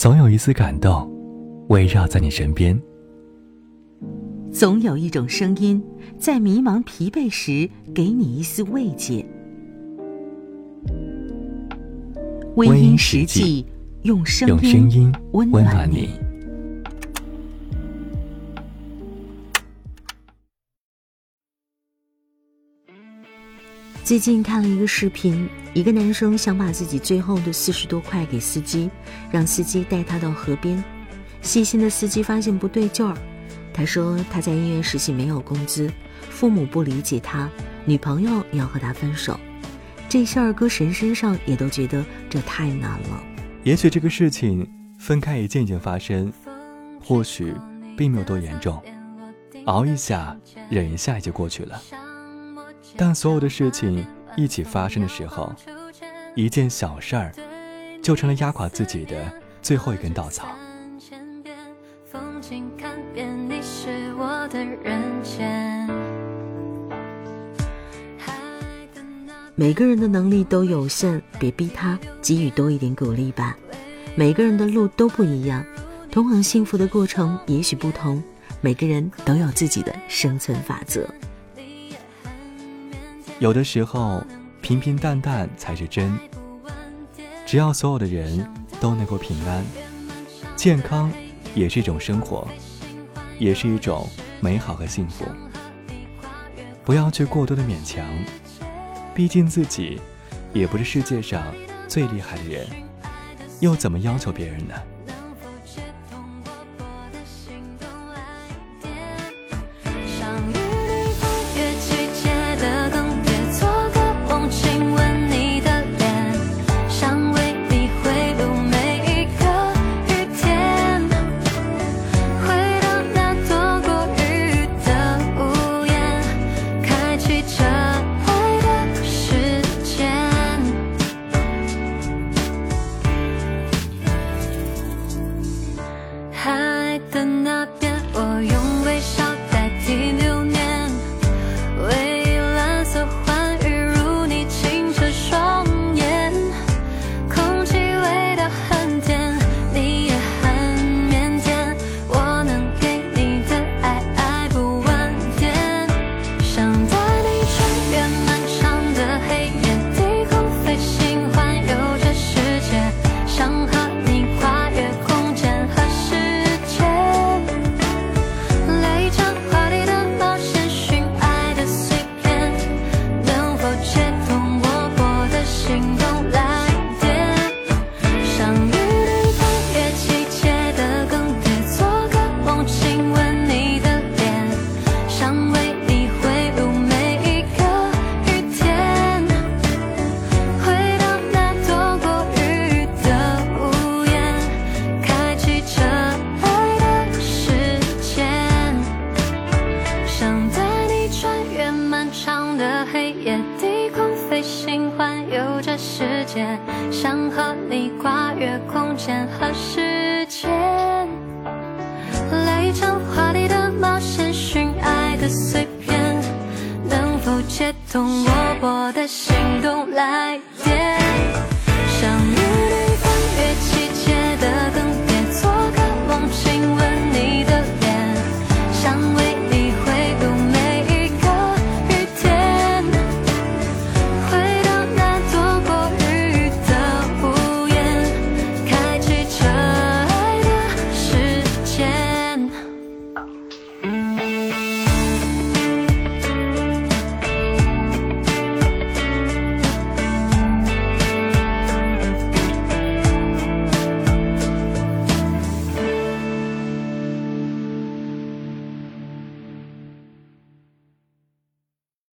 总有一丝感动，围绕在你身边。总有一种声音，在迷茫疲惫时，给你一丝慰藉。微音实际，用声音温暖你。最近看了一个视频，一个男生想把自己最后的四十多块给司机，让司机带他到河边。细心的司机发现不对劲儿，他说他在医院实习没有工资，父母不理解他，女朋友要和他分手。这事儿搁神身上也都觉得这太难了。也许这个事情分开一件件发生，或许并没有多严重，熬一下，忍一下就过去了。当所有的事情一起发生的时候，一件小事儿就成了压垮自己的最后一根稻草。每个人的能力都有限，别逼他，给予多一点鼓励吧。每个人的路都不一样，通往幸福的过程也许不同。每个人都有自己的生存法则。有的时候，平平淡淡才是真。只要所有的人都能够平安、健康，也是一种生活，也是一种美好和幸福。不要去过多的勉强，毕竟自己也不是世界上最厉害的人，又怎么要求别人呢？想和你跨越空间和时间，来一场华丽的冒险，寻爱的碎片，能否接通我我的心动来？